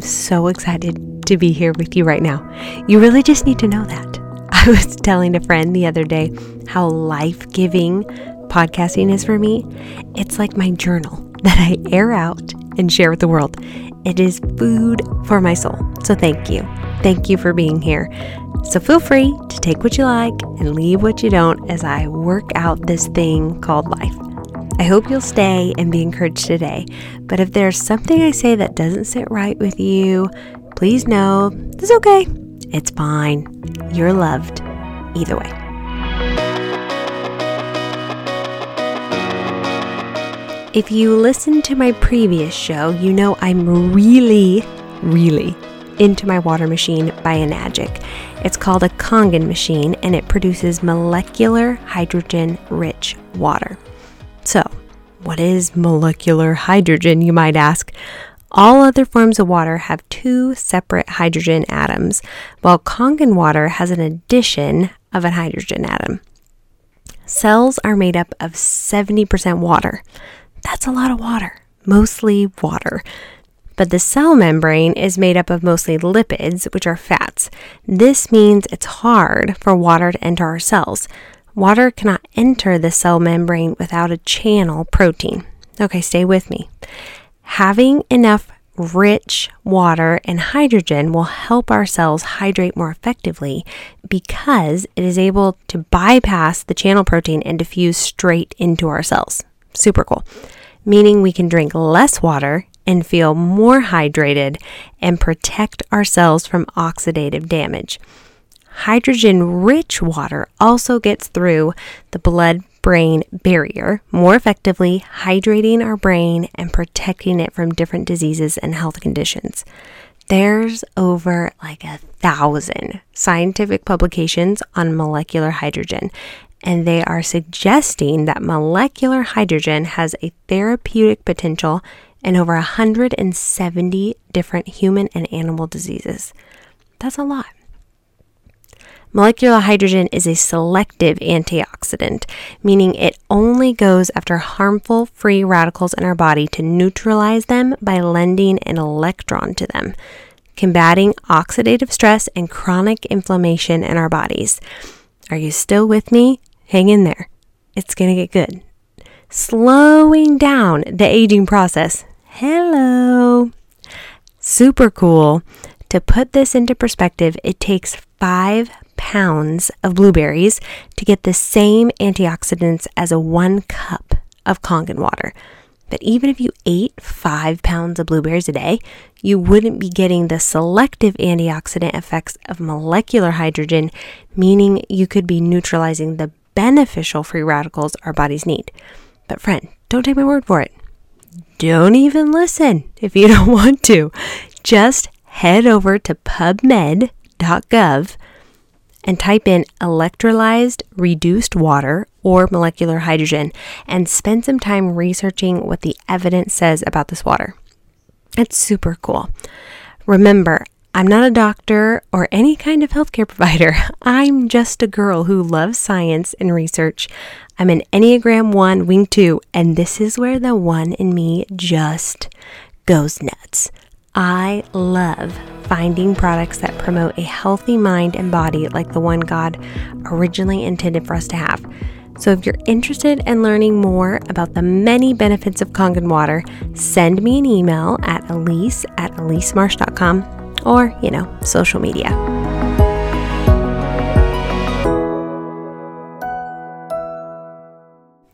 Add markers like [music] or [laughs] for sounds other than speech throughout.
So excited to be here with you right now. You really just need to know that. [laughs] I was telling a friend the other day how life giving podcasting is for me. It's like my journal [laughs] that I air out and share with the world. It is food for my soul. So thank you. Thank you for being here. So feel free to take what you like and leave what you don't as I work out this thing called life. I hope you'll stay and be encouraged today. But if there's something I say that doesn't sit right with you, please know it's okay. It's fine. You're loved either way. If you listened to my previous show, you know I'm really, really into my water machine by Enagic. It's called a Kangen machine and it produces molecular hydrogen rich water. So, what is molecular hydrogen, you might ask? All other forms of water have two separate hydrogen atoms, while Kangen water has an addition of a hydrogen atom. Cells are made up of 70% water. That's a lot of water, mostly water. But the cell membrane is made up of mostly lipids, which are fats. This means it's hard for water to enter our cells. Water cannot enter the cell membrane without a channel protein. Okay, stay with me. Having enough rich water and hydrogen will help our cells hydrate more effectively because it is able to bypass the channel protein and diffuse straight into our cells. Super cool. Meaning we can drink less water and feel more hydrated and protect our cells from oxidative damage. Hydrogen rich water also gets through the blood brain barrier more effectively, hydrating our brain and protecting it from different diseases and health conditions. There's over like a thousand scientific publications on molecular hydrogen, and they are suggesting that molecular hydrogen has a therapeutic potential in over 170 different human and animal diseases. That's a lot. Molecular hydrogen is a selective antioxidant, meaning it only goes after harmful free radicals in our body to neutralize them by lending an electron to them, combating oxidative stress and chronic inflammation in our bodies. Are you still with me? Hang in there. It's going to get good. Slowing down the aging process. Hello. Super cool. To put this into perspective, it takes five pounds of blueberries to get the same antioxidants as a one cup of Kangen water. But even if you ate five pounds of blueberries a day, you wouldn't be getting the selective antioxidant effects of molecular hydrogen, meaning you could be neutralizing the beneficial free radicals our bodies need. But, friend, don't take my word for it. Don't even listen if you [laughs] don't want to. Just head over to pubmed.gov and type in electrolyzed reduced water or molecular hydrogen and spend some time researching what the evidence says about this water. It's super cool. Remember, I'm not a doctor or any kind of healthcare [laughs] provider. I'm just a girl who loves science and research. I'm an Enneagram 1 Wing 2, and this is where the one in me just goes nuts. I love finding products that promote a healthy mind and body like the one God originally intended for us to have. So, if you're interested in learning more about the many benefits of Kangen water, send me an email at elise at elisemarsh.com or, you know, social media.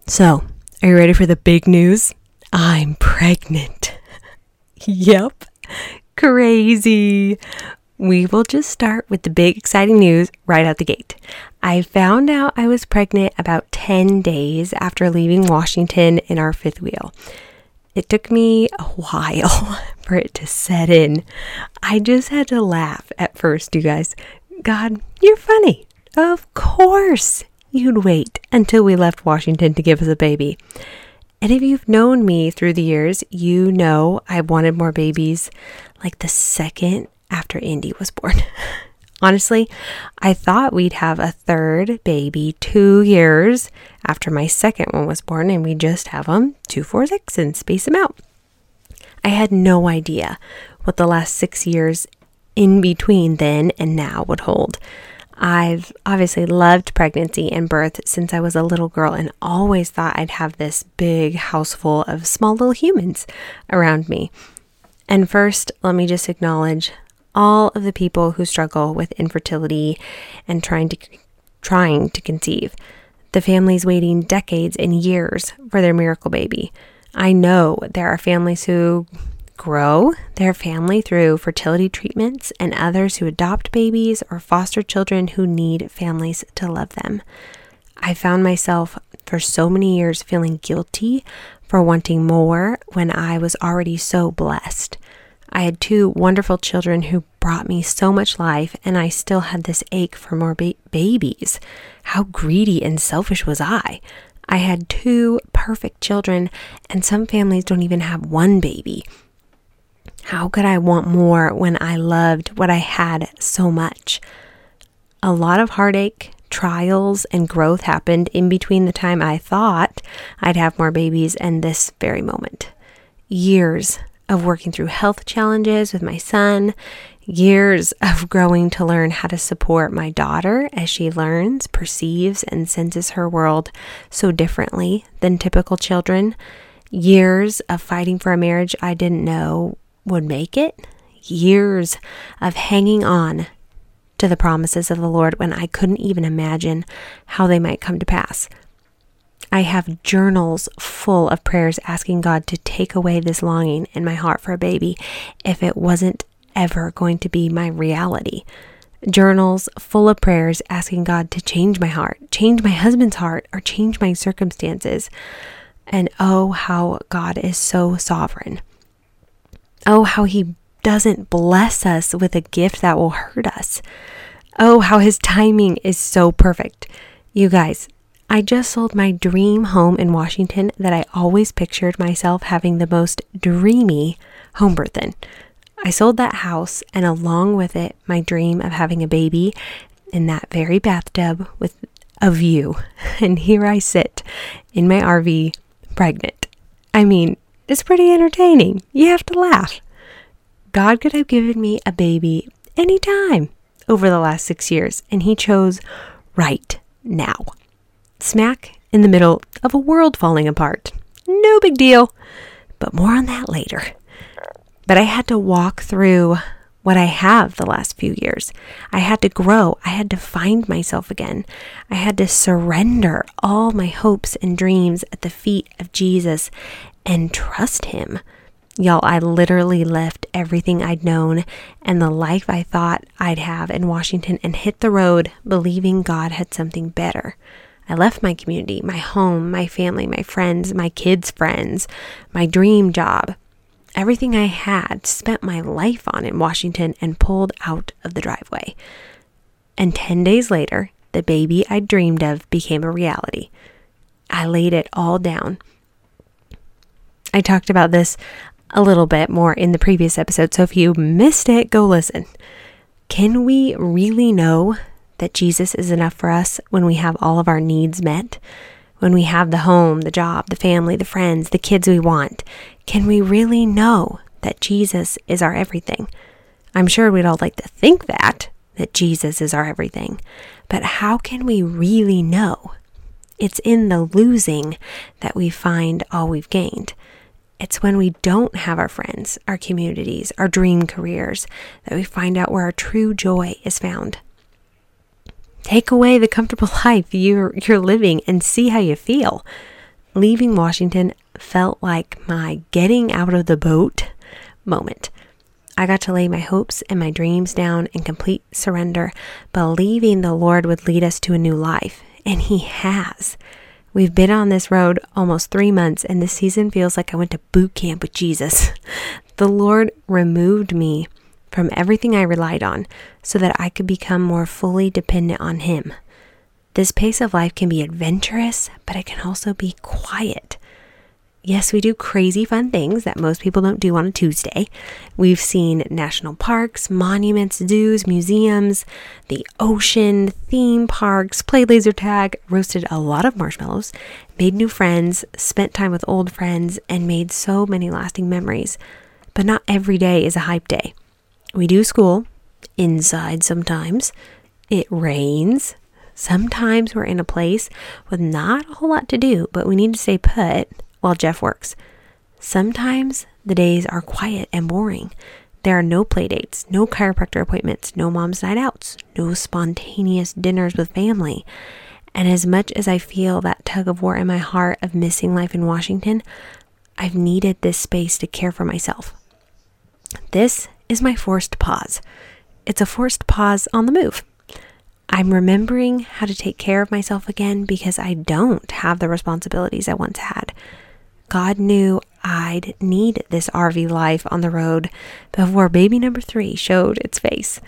So, are you ready for the big news? I'm pregnant. [laughs] yep [laughs] crazy. We will just start with the big exciting news right out the gate. I found out I was pregnant about 10 days after leaving Washington in our fifth wheel. It took me a while [laughs] for it to set in. I just had to laugh at first, you guys. God, you're funny. Of course, you'd wait until we left Washington to give us a baby. And if you've known me through the years, you know I wanted more babies like the second after Indy was born. [laughs] Honestly, I thought we'd have a third baby two years after my second one was born, and we just have them two, four, six and space them out. I had no idea what the last six years in between then and now would hold. I've obviously loved pregnancy and birth since I was a little girl and always thought I'd have this big house full of small little humans around me. And first, let me just acknowledge all of the people who struggle with infertility and trying to trying to conceive. The families waiting decades and years for their miracle baby. I know there are families who grow their family through fertility treatments and others who adopt babies or foster children who need families to love them. I found myself for so many years feeling guilty for wanting more when I was already so blessed. I had two wonderful children who brought me so much life, and I still had this ache for more ba- babies. How greedy and selfish was I? I had two perfect children, and some families don't even have one baby. How could I want more when I loved what I had so much? A lot of heartache, trials, and growth happened in between the time I thought I'd have more babies and this very moment. Years of working through health challenges with my son, years of growing to learn how to support my daughter as she learns, perceives, and senses her world so differently than typical children, years of fighting for a marriage I didn't know would make it, years of hanging on to the promises of the Lord when I couldn't even imagine how they might come to pass. I have journals full of prayers asking God to take away this longing in my heart for a baby if it wasn't ever going to be my reality. Journals full of prayers asking God to change my heart, change my husband's heart, or change my circumstances. And oh, how God is so sovereign. Oh, how He doesn't bless us with a gift that will hurt us. Oh, how His timing is so perfect. You guys, I just sold my dream home in Washington that I always pictured myself having the most dreamy home birth in. I sold that house, and along with it, my dream of having a baby in that very bathtub with a [laughs] view. And here I sit in my RV, pregnant. I mean, it's pretty entertaining. You have to laugh. God could have given me a baby anytime over the last six years, and He chose right now. Smack in the middle of a world falling apart. No big deal, but more on that later. But I had to walk through what I have the last few years. I had to grow. I had to find myself again. I had to surrender all my hopes and dreams at the feet of Jesus and trust Him. Y'all, I literally left everything I'd known and the life I thought I'd have in Washington and hit the road believing God had something better. I left my community, my home, my family, my friends, my kids' friends, my dream job, everything I had spent my life on in Washington and pulled out of the driveway. And 10 days later, the baby I dreamed of became a reality. I laid it all down. I talked about this a little bit more in the previous episode, so if you missed it, go listen. Can we really know that Jesus is enough for us when we have all of our needs met? When we have the home, the job, the family, the friends, the kids we want? Can we really know that Jesus is our everything? I'm sure we'd all like to think that, that Jesus is our everything. But how can we really know? It's in the losing that we find all we've gained. It's when we don't have our friends, our communities, our dream careers that we find out where our true joy is found. Take away the comfortable [laughs] life you're, you're living and see how you feel. Leaving Washington felt like my getting out of the boat moment. I got to lay my hopes and my dreams down in complete surrender, believing the Lord would lead us to a new life. And He has. We've been on this road almost three months, and this season feels like I went to boot camp with Jesus. [laughs] The Lord removed me from everything I relied on so that I could become more fully dependent on Him. This pace of life can be adventurous, but it can also be quiet. Yes, we do crazy fun things that most people don't do on a Tuesday. We've seen national parks, monuments, zoos, museums, the ocean, theme parks, played laser tag, roasted a lot of marshmallows, made new friends, spent time with old friends, and made so many lasting memories. but not every day is a hype day. We do school inside sometimes. It rains. Sometimes we're in a place with not a whole lot to do, but we need to stay put while Jeff works. Sometimes the days are quiet and boring. There are no play dates, no chiropractor appointments, no mom's night outs, no spontaneous dinners with family. And as much as I feel that tug of war in my heart of missing life in Washington, I've needed this space to care for myself. This is my forced pause. It's a forced pause on the move. I'm remembering how to take care of myself again because I don't have the responsibilities I once had. God knew I'd need this RV life on the road before baby number three showed its face.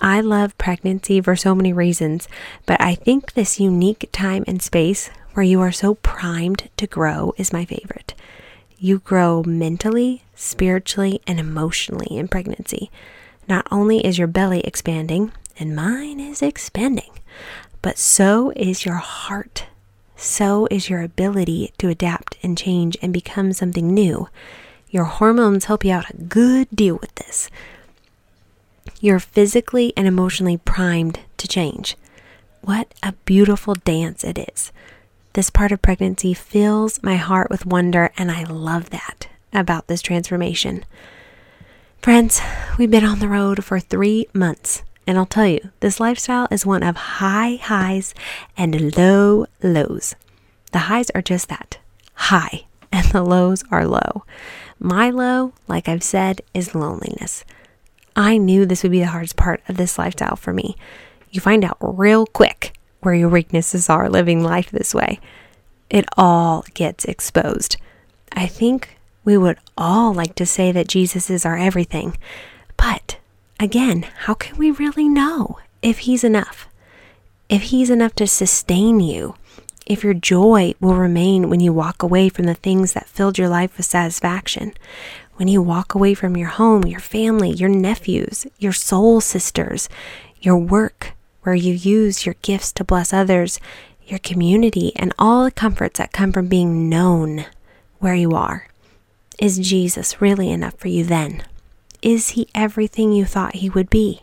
I love pregnancy for so many reasons, but I think this unique time and space where you are so primed to grow is my favorite. You grow mentally, spiritually, and emotionally in pregnancy. Not only is your belly expanding, and mine is expanding, but so is your heart so is your ability to adapt and change and become something new. Your hormones help you out a good deal with this. You're physically and emotionally primed to change. What a beautiful dance it is. This part of pregnancy fills my heart with wonder, and I love that about this transformation. Friends, we've been on the road for three months. And I'll tell you, this lifestyle is one of high highs and low lows. The highs are just that high, [laughs] and the lows are low. My low, like I've said, is loneliness. I knew this would be the hardest part of this lifestyle for me. You find out real quick where your weaknesses are living life this way. It all gets exposed. I think we would all like to say that Jesus is our everything, but again, how can we really know if He's enough? If He's enough to sustain you, if your joy will remain when you walk away from the things that filled your life with satisfaction, when you walk away from your home, your family, your nephews, your soul sisters, your work, where you use your gifts to bless others, your community, and all the comforts that come from being known where you are. Is Jesus really enough for you then? Is he everything you thought he would be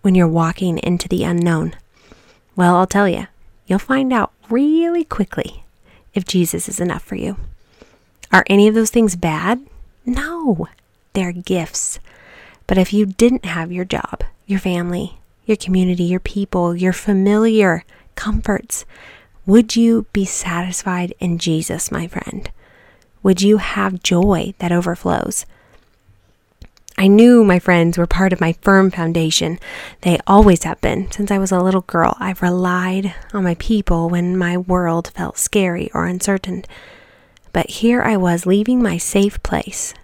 when you're walking into the unknown? Well, I'll tell you, you'll find out really quickly if Jesus is enough for you. Are any of those things bad? No, they're gifts. But if you didn't have your job, your family, your community, your people, your familiar comforts, would you be satisfied in Jesus, my friend? Would you have joy that overflows? I knew my friends were part of my firm foundation. They always have been. Since I was a little girl, I've relied on my people when my world felt scary or uncertain. But here I was leaving my safe place.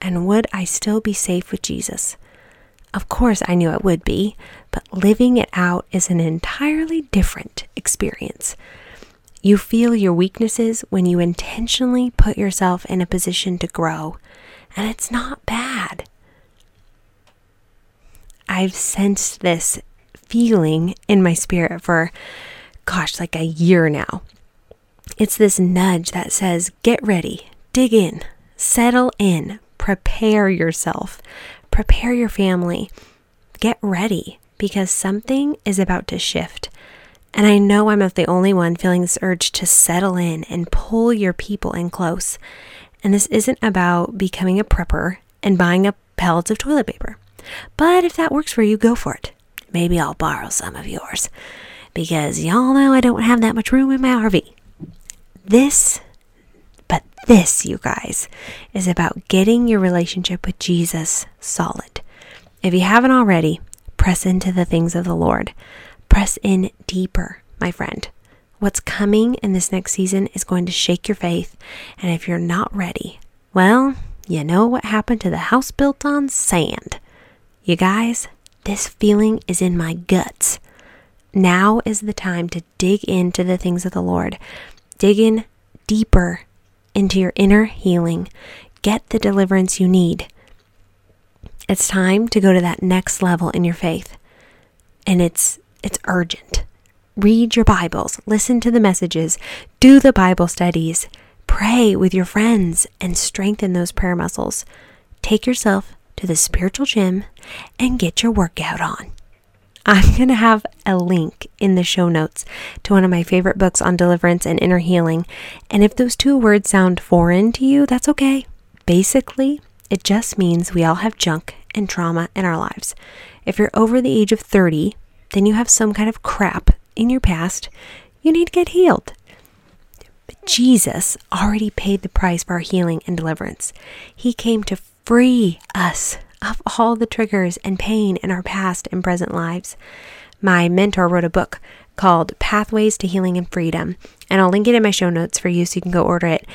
And would I still be safe with Jesus? Of course, I knew it would be, but living it out is an entirely different experience. You feel your weaknesses when you intentionally put yourself in a position to grow, and it's not bad. I've sensed this feeling in my spirit for, gosh, like a year now. It's this nudge that says, get ready, dig in, settle in, prepare yourself, prepare your family, get ready because something is about to shift. And I know I'm not the only one feeling this urge to settle in and pull your people in close. And this isn't about becoming a prepper and buying up pellets of toilet paper. But if that works for you, go for it. Maybe I'll borrow some of yours because y'all know I don't have that much room in my RV. This, but this, you guys, is about getting your relationship with Jesus solid. If you haven't already, press into the things of the Lord. Press in deeper, my friend. What's coming in this next season is going to shake your faith. And if you're not ready, well, you know what happened to the house built on sand. You guys, this feeling is in my guts. Now is the time to dig into the things of the Lord. Dig in deeper into your inner healing. Get the deliverance you need. It's time to go to that next level in your faith. And it's it's urgent. Read your Bibles, listen to the messages, do the Bible studies, pray with your friends and strengthen those prayer muscles. take yourself to the spiritual gym and get your workout on. I'm [laughs] going to have a link in the show notes to one of my favorite books on deliverance and inner healing. And if those two words sound foreign to you, that's okay. Basically, it just means we all have junk and trauma in our lives. If you're over the age of 30, then you have some kind of crap in your past you need to get healed. But Jesus already paid the price for our healing and deliverance. He came to free us of all the triggers and pain in our past and present lives. My mentor wrote a book called Pathways to Healing and Freedom, and I'll link it in my show notes for you so you can go order it.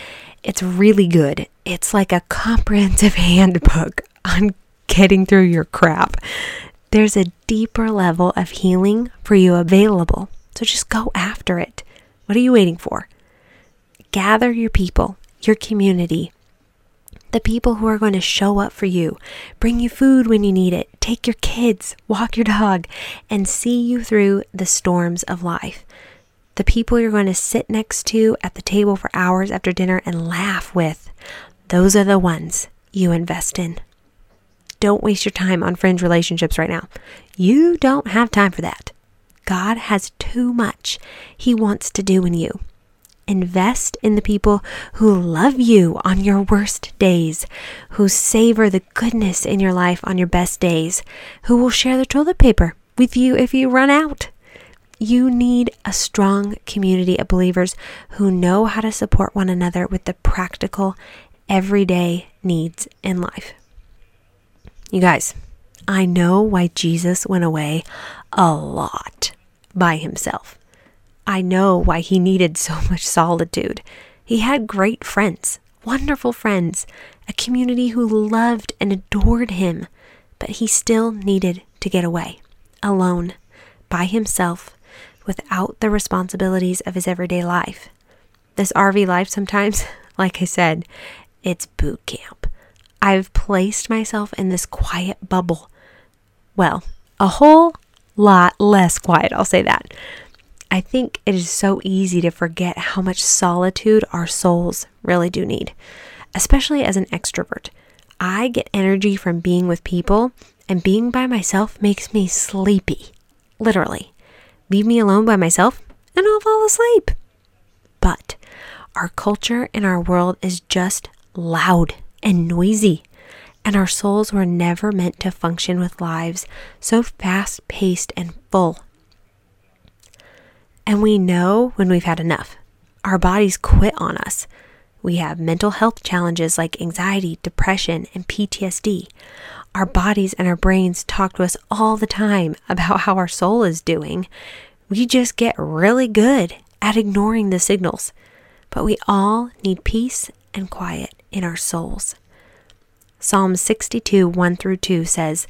It's really good. It's like a comprehensive [laughs] handbook on getting through your crap. There's a deeper level of healing for you available, so just go after it. What are you waiting for? Gather your people, your community, the people who are going to show up for you, bring you food when you need it, take your kids, walk your dog, and see you through the storms of life. The people you're going to sit next to at the table for hours after dinner and laugh with, those are the ones you invest in. Don't waste your time on fringe relationships right now. You don't have time for that. God has too much He wants to do in you. Invest in the people who love you on your worst days, who savor the goodness in your life on your best days, who will share the toilet paper with you if you run out. You need a strong community of believers who know how to support one another with the practical, everyday needs in life. You guys, I know why Jesus went away a lot by himself. I know why he needed so [laughs] much solitude. He had great friends, wonderful friends, a community who loved and adored him, but he still needed to get away, alone, by himself, without the responsibilities of his everyday life. This RV life sometimes, [laughs] like I said, it's boot camp. I've placed myself in this quiet bubble. Well, a whole lot less quiet, I'll say that. I think it is so easy to forget how much solitude our souls really do need, especially as an extrovert. I get energy from being with people, and being by myself makes me sleepy. Literally. Leave me alone by myself, and I'll fall asleep. But our culture and our world is just loud and noisy, and our souls were never meant to function with lives so fast paced and full and we know when we've had enough. Our bodies quit on us. We have mental health challenges like anxiety, depression, and PTSD. Our bodies and our brains talk to us all the time about how our soul is doing. We just get really good at ignoring the signals. But we all need peace and quiet in our souls. Psalm 62, 1 through 2 says,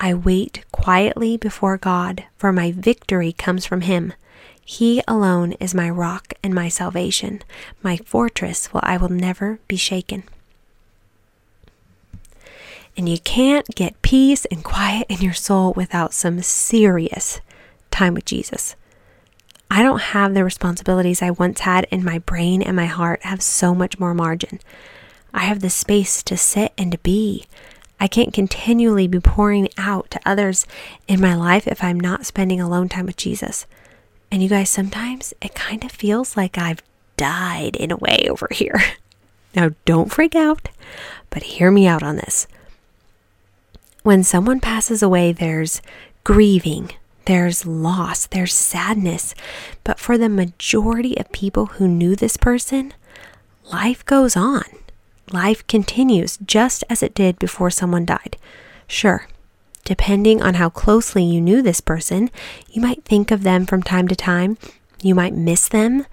I wait quietly before God, for my victory comes from Him. He alone is my rock and my salvation, my fortress, while I will never be shaken. And you can't get peace and quiet in your soul without some serious time with Jesus. I don't have the responsibilities I once had, and my brain and my heart have so much more margin. I have the space to sit and to be. I can't continually be pouring out to others in my life if I'm not spending alone time with Jesus. And you guys, sometimes it kind of feels like I've died in a way over here. [laughs] Now, don't freak out, but hear me out on this. When someone passes away, there's grieving, there's loss, there's sadness. But for the majority of people who knew this person, life goes on. Life continues just as it did before someone died. Sure, Depending on how closely you knew this person, you might think of them from time to time. You might miss them.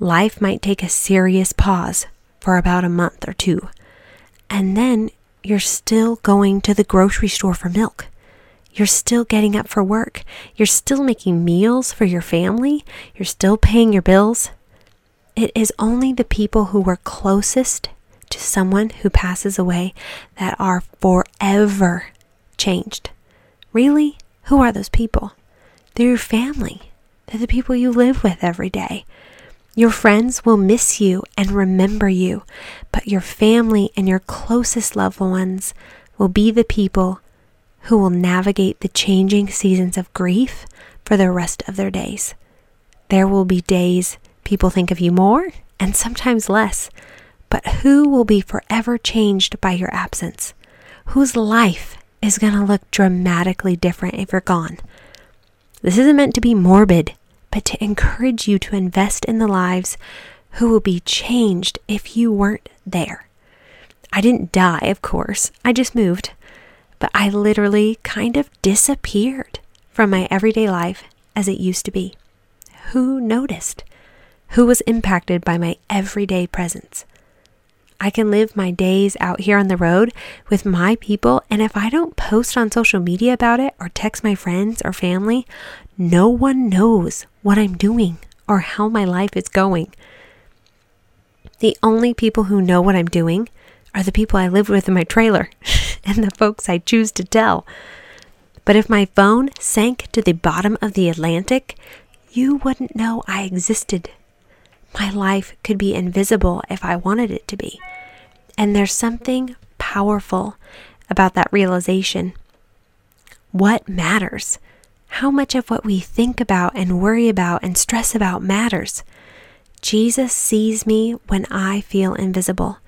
Life might take a serious pause for about a month or two. And then you're still going to the grocery store for milk. You're still getting up for work. You're still making meals for your family. You're still paying your bills. It is only the people who were closest to someone who passes away that are forever changed. Really? Who are those people? They're your family. They're the people you live with every day. Your friends will miss you and remember you, but your family and your closest loved ones will be the people who will navigate the changing seasons of grief for the rest of their days. There will be days people think of you more and sometimes less, but who will be forever changed by your absence? Whose life is going to look dramatically different if you're gone? This isn't meant to be morbid, but to encourage you to invest in the lives who will be changed if you weren't there. I didn't die, of course, I just moved, but I literally kind of disappeared from my everyday life as it used to be. Who noticed? Who was impacted by my everyday presence? I can live my days out here on the road with my people, and if I don't post on social media about it or text my friends or family, no one knows what I'm doing or how my life is going. The only people who know what I'm doing are the people I live with in my trailer [laughs] and the folks I choose to tell. But if my phone sank to the bottom of the Atlantic, you wouldn't know I existed. My life could be invisible if I wanted it to be. And there's something powerful about that realization. What matters? How much of what we think about and worry about and stress about matters? Jesus sees me when I feel invisible,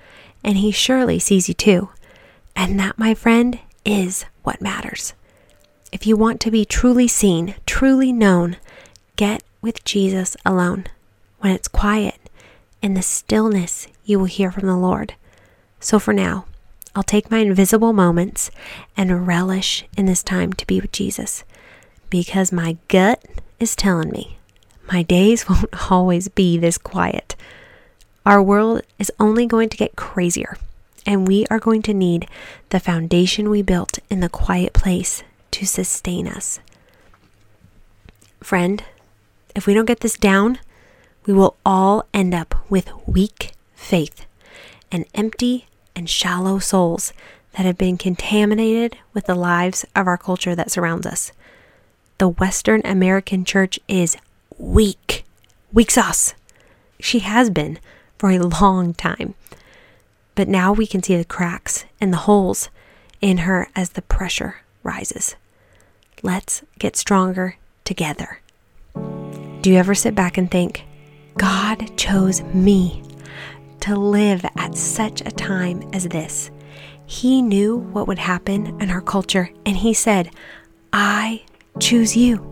and he surely sees you too. And that, my friend, is what matters. If you want to be truly seen, truly known, get with Jesus alone. When it's quiet, in the stillness, you will hear from the Lord. So for now, I'll take my invisible moments and relish in this time to be with Jesus because my gut is telling me my days [laughs] won't always be this quiet. Our world is only going to get crazier, and we are going to need the foundation we built in the quiet place to sustain us. Friend, if we don't get this down, we will all end up with weak faith and empty and shallow souls that have been contaminated with the lives of our culture that surrounds us. The Western American church is weak. Weak sauce. She has been for a long time. But now we can see the cracks and the holes in her as the pressure rises. Let's get stronger together. Do you ever sit back and think, God chose me to live at such a time as this? He knew what would happen in our culture, and He said, I choose you.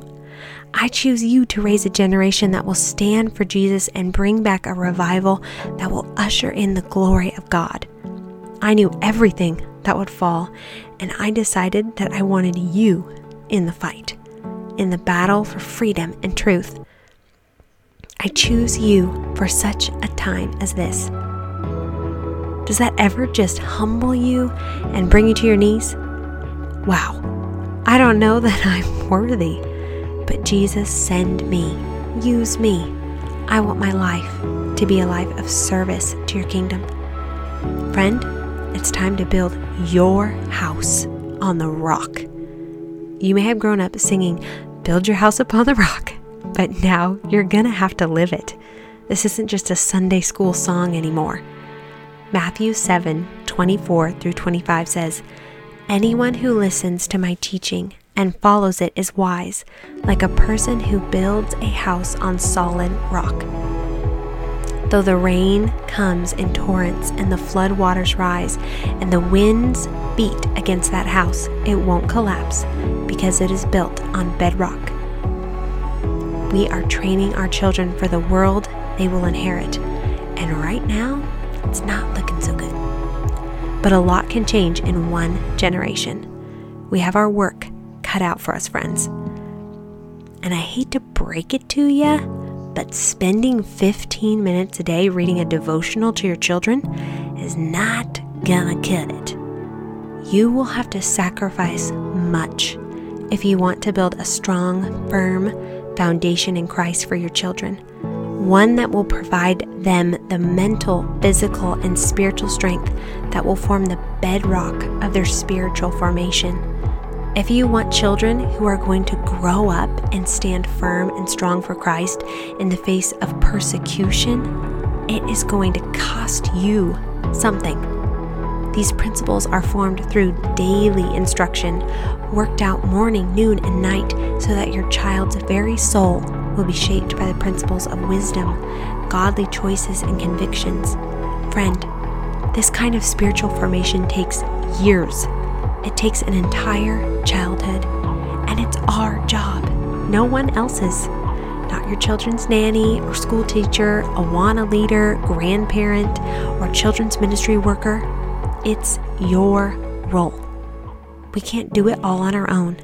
I choose you to raise a generation that will stand for Jesus and bring back a revival that will usher in the glory of God. I knew everything that would fall, and I decided that I wanted you in the fight, in the battle for freedom and truth. I choose you for such a time as this. Does that ever just humble you and bring you to your knees? Wow, I don't know [laughs] that I'm worthy. But Jesus, send me, use me. I want my life to be a life of service to your kingdom. Friend, it's time to build your house on the rock. You may have grown up singing, Build Your House Upon the Rock, but now you're gonna have to live it. This isn't just a Sunday school song anymore. Matthew 7 24 through 25 says, Anyone who listens to my teaching and follows it is wise, like a person who builds a house on solid rock. Though the rain comes in torrents and the flood waters rise and the winds beat against that house, it won't collapse because it is built on bedrock. We are training our children for the world they will inherit, and right now, it's not looking so good. But a lot can change in one generation. We have our work cut out for us, friends. And I hate to break it to you, but spending 15 minutes a day reading a devotional to your children is not gonna cut it. You will have to sacrifice much if you want to build a strong, firm foundation in Christ for your children. One that will provide them the mental, physical, and spiritual strength that will form the bedrock of their spiritual formation. If you want children who are going to grow up and stand firm and strong for Christ in the face of persecution, it is going to cost you something. These principles are formed through daily instruction, worked out morning, noon, and night, so that your child's very soul will be shaped by the principles of wisdom, godly choices, and convictions. Friend, this kind of spiritual formation takes years. It takes an entire childhood, and it's our job, no one else's. Not your children's nanny or school teacher, Awana leader, grandparent, or children's ministry worker. It's your role. We can't do it all on our own,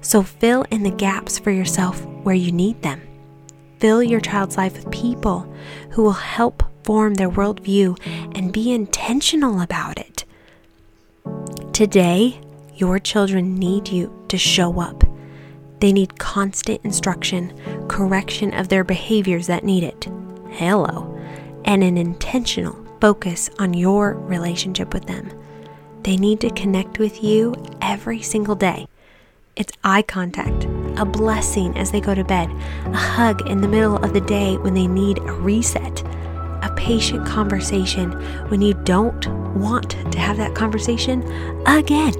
so fill in the gaps for yourself where you need them. Fill your child's life with people who will help form their worldview and be intentional about it. Today, your children need you to show up. They need constant instruction, correction of their behaviors that need it. Hello. And an intentional focus on your relationship with them. They need to connect with you every single day. It's eye contact, a blessing as they go to bed, a hug in the middle of the day when they need a reset, a patient conversation when you don't want to have that conversation again.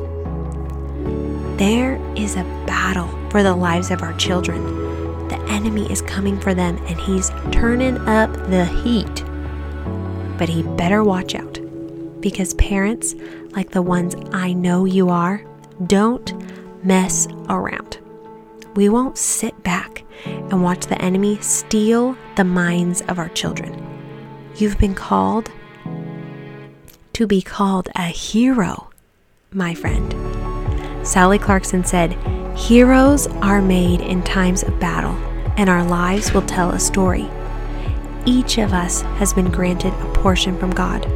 There is a battle for the lives of our children. The enemy is coming for them and he's turning up the heat. But he better watch out because parents, like the ones I know you are, don't mess around. We won't sit back and watch the enemy steal the minds of our children. You've been called to be called a hero, my friend. Sally Clarkson said, Heroes are made in times of battle, and our lives will tell a story. Each of us has been granted a portion from God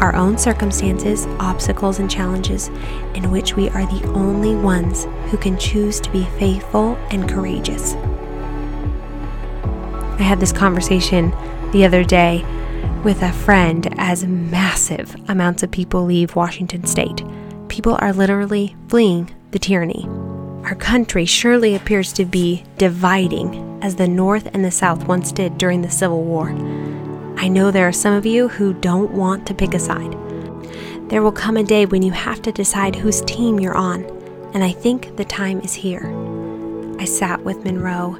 our own circumstances, obstacles, and challenges, in which we are the only ones who can choose to be faithful and courageous. I had this conversation the other day with a friend as massive amounts of people leave Washington state. People are literally fleeing the tyranny. Our country surely appears to be dividing as the North and the South once did during the Civil War. I know there are some of you who don't want to pick a side. There will come a day when you have to decide whose team you're on, and I think the time is here. I sat with Monroe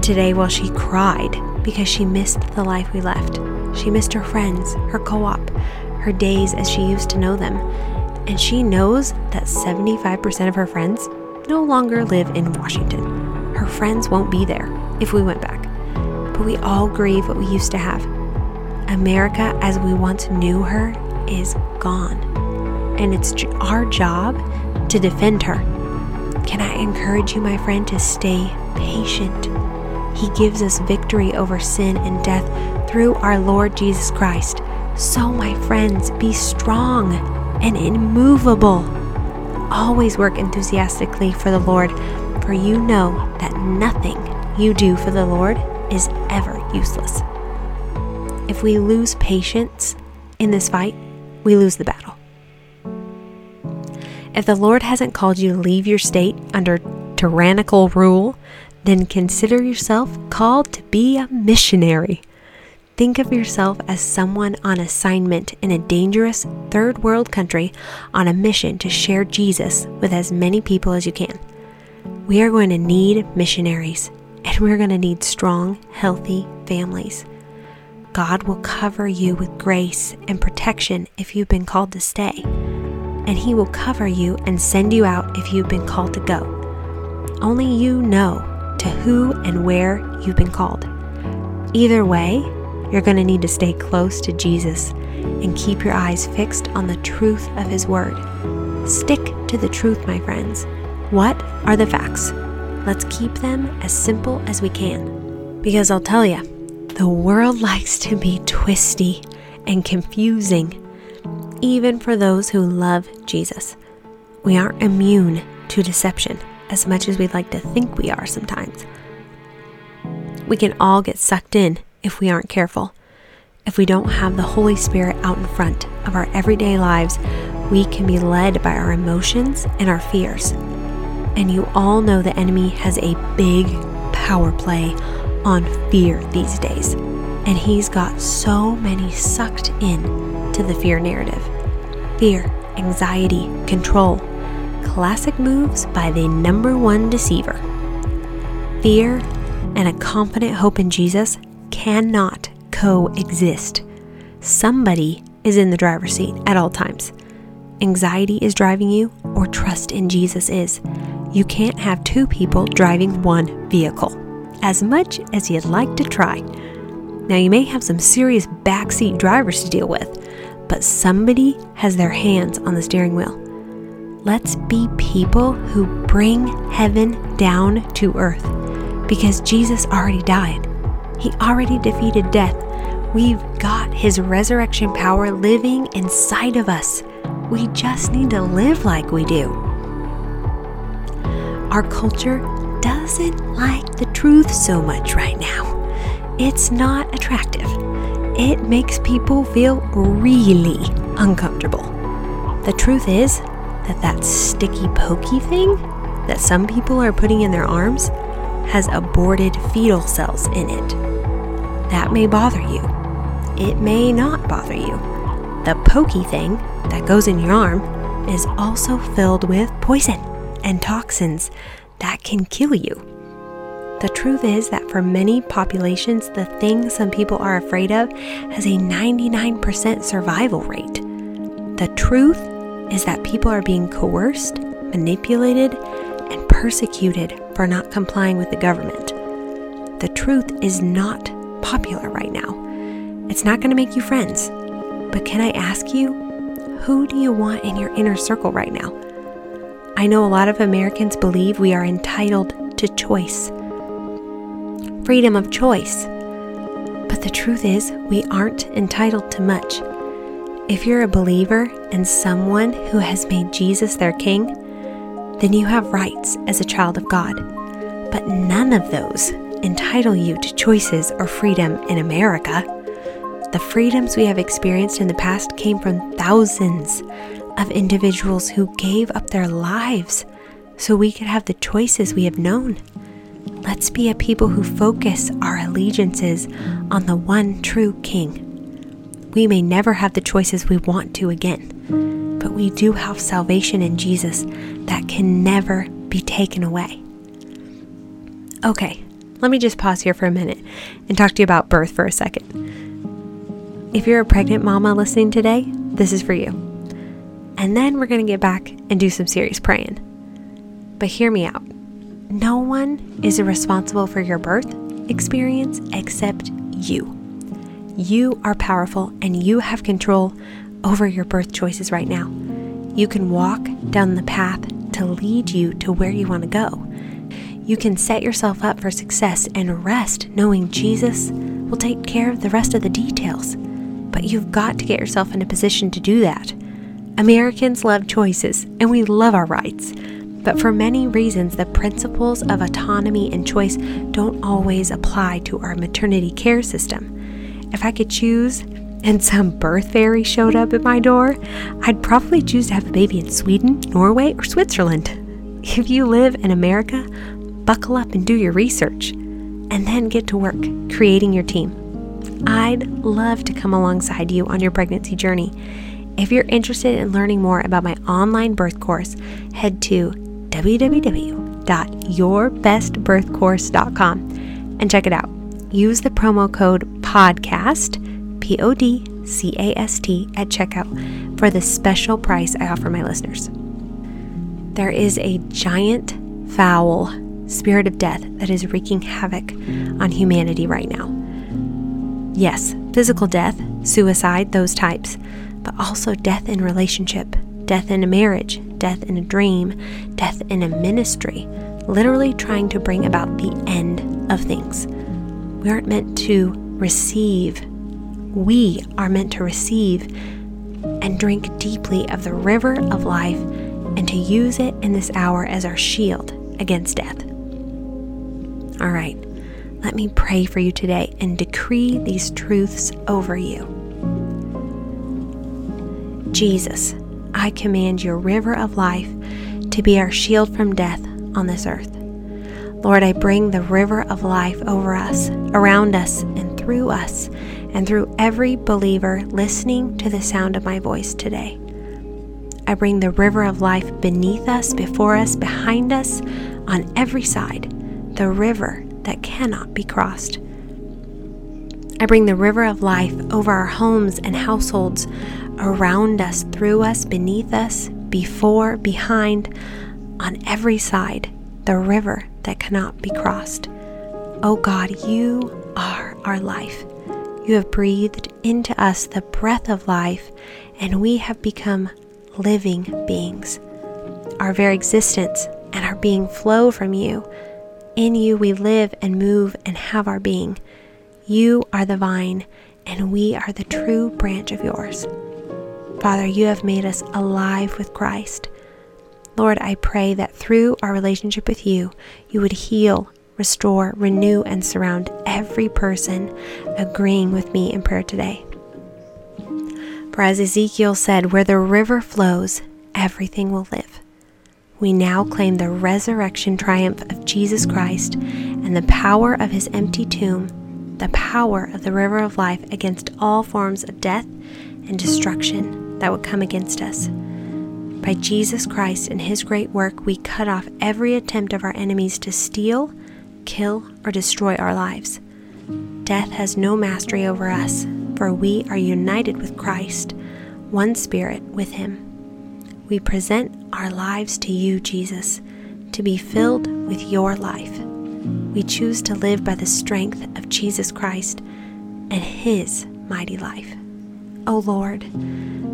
today while she cried because she missed the life we left. She missed her friends, her co op, her days as she used to know them, and she knows that 75% of her friends no longer live in Washington. Her friends won't be there if we went back. But we all grieve what we used to have. America, as we once knew her, is gone. And it's our job to defend her. Can I encourage you, my friend, to stay patient? He gives us victory over sin and death through our Lord Jesus Christ. So, my friends, be strong and immovable. Always work enthusiastically for the Lord, for you know that nothing you do for the Lord is ever useless. If we lose patience in this fight, we lose the battle. If the Lord hasn't called you to leave your state under tyrannical rule, then consider yourself called to be a missionary. Think of yourself as someone on assignment in a dangerous third world country on a mission to share Jesus with as many people as you can. We are going to need missionaries, and we're going to need strong, healthy families. God will cover you with grace and protection if you've been called to stay, and He will cover you and send you out if you've been called to go. Only you know to who and where you've been called. Either way, you're going to need to stay close to Jesus and keep your eyes fixed on the truth of His Word. Stick to the truth, my friends. What are the facts? Let's keep them as simple as we can. Because I'll tell you, the world [laughs] likes to be twisty and confusing, even for those who love Jesus. We aren't immune to deception as much as we'd like to think we are sometimes. We can all get sucked in if we aren't careful. If we don't have the Holy Spirit out in front of our everyday lives, we can be led by our emotions and our fears. And you all know the enemy has a big power play on fear these days. And he's got so many sucked in to the fear narrative. fear, anxiety, control. Classic moves by the number one deceiver. Fear and a confident hope in Jesus cannot coexist. Somebody is in the driver's seat at all times. Anxiety is driving you, or trust in Jesus is. You can't have two people driving one vehicle, as much as you'd like to try. Now, you may have some serious backseat drivers to deal with, but somebody has their hands on the steering wheel. Let's be people who bring heaven down to earth because Jesus already died. He already defeated death. We've got his resurrection power living inside of us. We just need to live like we do. Our culture doesn't like the truth so much right now. It's not attractive. It makes people feel really uncomfortable. The truth is that that sticky pokey thing that some people are putting in their arms has aborted fetal cells in it. That may bother you. It may not bother you. The pokey thing that goes in your arm is also filled with poison and toxins that can kill you. The truth is that for many populations, the thing some people are afraid of has a 99% survival rate. The truth is that people are being coerced, manipulated, and persecuted for not complying with the government. The truth is not popular right now. It's not going to make you friends. But can I ask you, who do you want in your inner circle right now? I know a lot of Americans believe we are entitled to choice, freedom of choice. But the truth is, we aren't entitled to much. If you're a believer and someone who has made Jesus their king, then you have rights as a child of God. But none of those entitle you to choices or freedom in America. The freedoms we have experienced in the past came from thousands of individuals who gave up their lives so we could have the choices we have known. Let's be a people who focus our allegiances on the one true King. We may never have the choices we want to again, but we do have salvation in Jesus that can never be taken away. Okay, let me just pause here for a minute and talk to you about birth for a second. If you're a pregnant mama listening today, this is for you. And then we're going to get back and do some serious praying. But hear me out. No one is responsible for your birth experience except you. You are powerful and you have control over your birth choices right now. You can walk down the path to lead you to where you want to go. You can set yourself up for success and rest knowing Jesus will take care of the rest of the details. But you've got to get yourself in a position to do that. Americans love choices and we love our rights. But for many reasons, the principles of autonomy and choice don't always apply to our maternity care system. If I could choose and some birth fairy showed up at my door, I'd probably choose to have a baby in Sweden, Norway, or Switzerland. If you live in America, buckle up and do your research, and then get to work creating your team. I'd love to come alongside you on your pregnancy journey. If you're interested in learning more about my online birth course, head to www.yourbestbirthcourse.com and check it out. Use the promo code PODCAST, P O D C A S T, at checkout for the special price I offer my listeners. There is a giant, foul spirit of death that is wreaking havoc on humanity right now. Yes, physical death, suicide, those types, but also death in relationship, death in a marriage, death in a dream, death in a ministry, literally trying to bring about the end of things. We aren't meant to receive, we are meant to receive and drink deeply of the river of life and to use it in this hour as our shield against death. All right, let me pray for you today and decree these truths over you. Jesus, I command your river of life to be our shield from death on this earth. Lord, I bring the river of life over us, around us, and through us, and through every believer listening to the sound of my voice today. I bring the river of life beneath us, before us, behind us, on every side, the river that cannot be crossed. I bring the river of life over our homes and households, around us, through us, beneath us, before, behind, on every side, the river that cannot be crossed. Oh God, you are our life. You have breathed into us the breath of life, and we have become living beings. Our very existence and our being flow from you. In you we live and move and have our being. You are the vine, and we are the true branch of yours. Father, you have made us alive with Christ. Lord, I pray that through our relationship with you, you would heal, restore, renew, and surround every person agreeing with me in prayer today. For as Ezekiel said, where the river flows, everything will live. We now claim the resurrection triumph of Jesus Christ and the power of his empty tomb, the power of the river of life against all forms of death and destruction that would come against us. By Jesus Christ and his great work, we cut off every attempt of our enemies to steal, kill, or destroy our lives. Death has no mastery over us, for we are united with Christ, one spirit with him. We present our lives to you, Jesus, to be filled with your life. We choose to live by the strength of Jesus Christ and his mighty life. O oh Lord,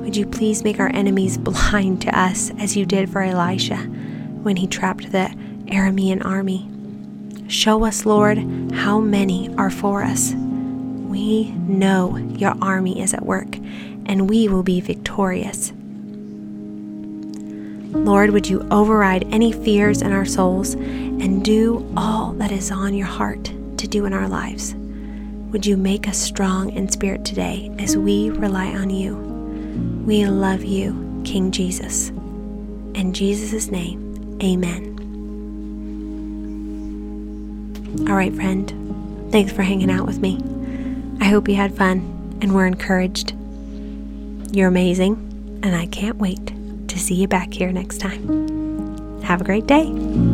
would you please make our enemies [laughs] blind to us as you did for Elisha when he trapped the Aramean army? Show us, Lord, how many are for us. We know your army is at work, and we will be victorious. Lord, would you override any fears in our souls and do all that is on your heart to do in our lives? Would you make us strong in spirit today as we rely on you? We love you, King Jesus. In Jesus' name, amen. All right, friend. Thanks for hanging out with me. I hope you had fun and were encouraged. You're amazing, and I can't wait to see you back here next time. Have a great day.